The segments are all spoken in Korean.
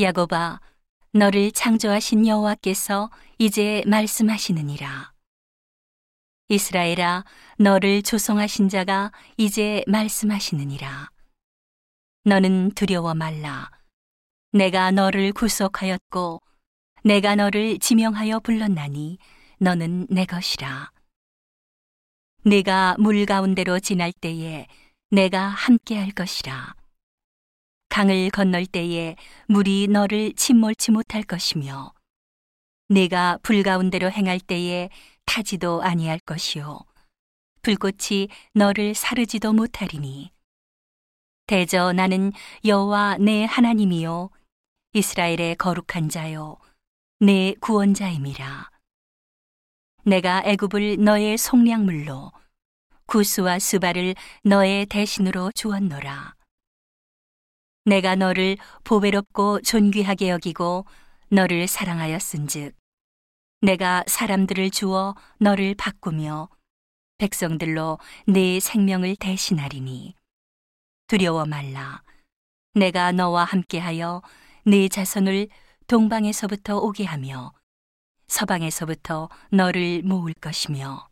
야곱아 너를 창조하신 여호와께서 이제 말씀하시느니라. 이스라엘아 너를 조성하신 자가 이제 말씀하시느니라. 너는 두려워 말라. 내가 너를 구속하였고 내가 너를 지명하여 불렀나니 너는 내 것이라. 네가 물 가운데로 지날 때에 내가 함께 할 것이라 강을 건널 때에 물이 너를 침몰치 못할 것이며 네가 불 가운데로 행할 때에 타지도 아니할 것이요. 불꽃이 너를 사르지도 못하리니. 대저 나는 여호와 내 하나님이요. 이스라엘의 거룩한 자요. 내 구원자임이라. 내가 애굽을 너의 속량물로 구스와 수바를 너의 대신으로 주었노라 내가 너를 보배롭고 존귀하게 여기고 너를 사랑하였은즉 내가 사람들을 주어 너를 바꾸며 백성들로 네 생명을 대신하리니 두려워 말라. 내가 너와 함께하여 네 자손을 동방에서부터 오게 하며 서방에서부터 너를 모을 것이며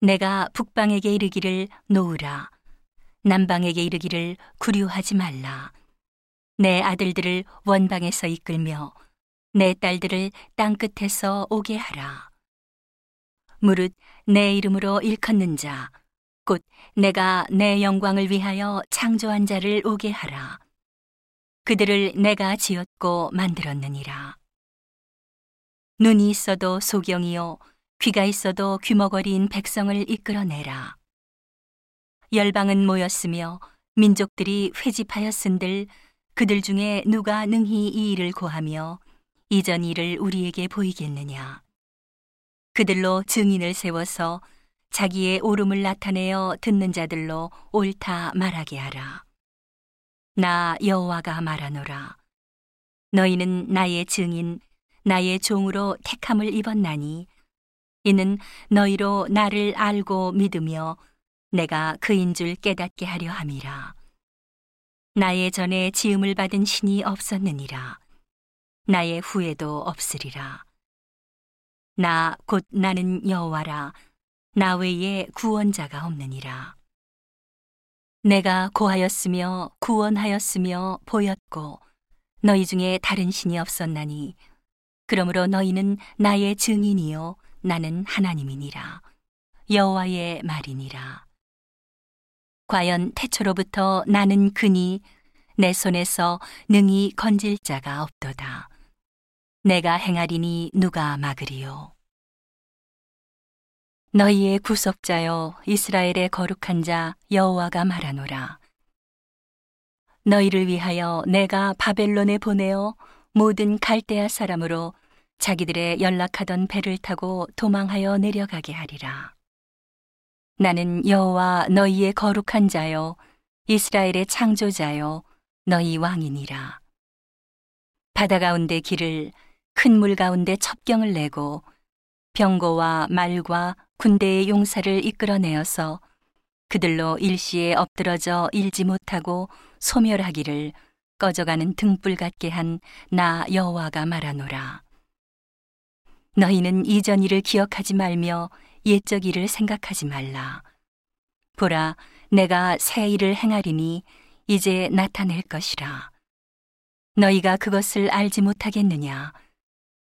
내가 북방에게 이르기를 놓으라 남방에게 이르기를 구류하지 말라. 내 아들들을 원방에서 이끌며 내 딸들을 땅 끝에서 오게 하라. 무릇 내 이름으로 일컫는 자, 곧 내가 내 영광을 위하여 창조한 자를 오게 하라. 그들을 내가 지었고 만들었느니라. 눈이 있어도 소경이요, 귀가 있어도 귀머거리인 백성을 이끌어내라. 열방은 모였으며 민족들이 회집하였은들 그들 중에 누가 능히 이 일을 고하며 이전 일을 우리에게 보이겠느냐. 그들로 증인을 세워서 자기의 오름을 나타내어 듣는 자들로 옳다 말하게 하라. 나 여호와가 말하노라. 너희는 나의 증인, 나의 종으로 택함을 입었나니 이는 너희로 나를 알고 믿으며 내가 그인 줄 깨닫게 하려 함이라. 나의 전에 지음을 받은 신이 없었느니라. 나의 후에도 없으리라. 나 곧 나는 여호와라. 나 외에 구원자가 없느니라. 내가 고하였으며 구원하였으며 보였고 너희 중에 다른 신이 없었나니 그러므로 너희는 나의 증인이요 나는 하나님이니라. 여호와의 말이니라. 과연 태초로부터 나는 그니 내 손에서 능히 건질 자가 없도다. 내가 행하리니 누가 막으리요. 너희의 구속자여 이스라엘의 거룩한 자 여호와가 말하노라. 너희를 위하여 내가 바벨론에 보내어 모든 갈대아 사람으로 자기들의 연락하던 배를 타고 도망하여 내려가게 하리라. 나는 여호와 너희의 거룩한 자요 이스라엘의 창조자요 너희 왕이니라. 바다 가운데 길을 큰 물 가운데 첩경을 내고 병거와 말과 군대의 용사를 이끌어내어서 그들로 일시에 엎드러져 일지 못하고 소멸하기를 꺼져가는 등불 같게 한 나 여호와가 말하노라. 너희는 이전 일을 기억하지 말며 옛적 일을 생각하지 말라. 보라, 내가 새 일을 행하리니 이제 나타낼 것이라. 너희가 그것을 알지 못하겠느냐?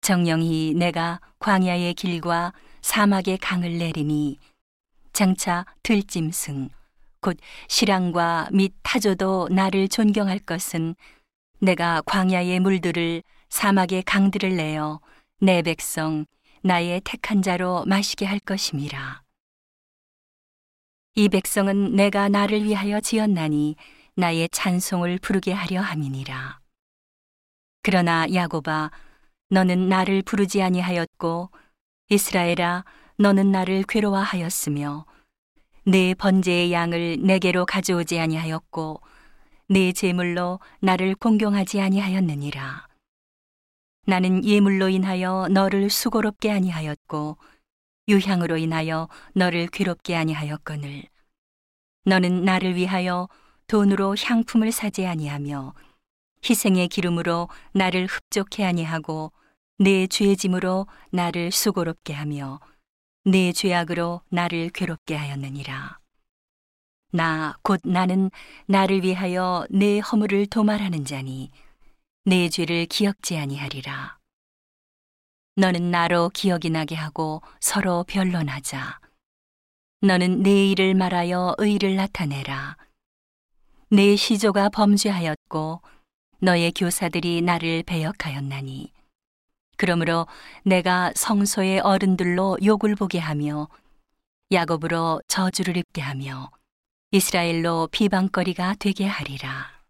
정령이 내가 광야의 길과 사막의 강을 내리니 장차 들짐승 곧 실랑과 및 타조도 나를 존경할 것은 내가 광야의 물들을 사막의 강들을 내어 내 백성 나의 택한 자로 마시게 할 것임이라. 이 백성은 내가 나를 위하여 지었나니 나의 찬송을 부르게 하려 함이니라. 그러나 야곱아, 너는 나를 부르지 아니하였고 이스라엘아, 너는 나를 괴로워하였으며 내 번제의 양을 내게로 가져오지 아니하였고 내 제물로 나를 공경하지 아니하였느니라. 나는 예물로 인하여 너를 수고롭게 아니하였고 유향으로 인하여 너를 괴롭게 희생의 기름으로 나를 흡족해 아니하고 내 죄 짐으로 나를 수고롭게 하며 내 죄악으로 나를 괴롭게 하였느니라. 나 곧 나는 나를 위하여 내 허물을 도말하는 자니 내 죄를 기억지 아니하리라. 너는 나로 기억이 나게 하고 서로 변론하자. 너는 내 일을 말하여 의를 나타내라. 내 시조가 범죄하였고 너의 교사들이 나를 배역하였나니. 그러므로 내가 성소의 어른들로 욕을 보게 하며 야곱으로 저주를 입게 하며 이스라엘로 비방거리가 되게 하리라.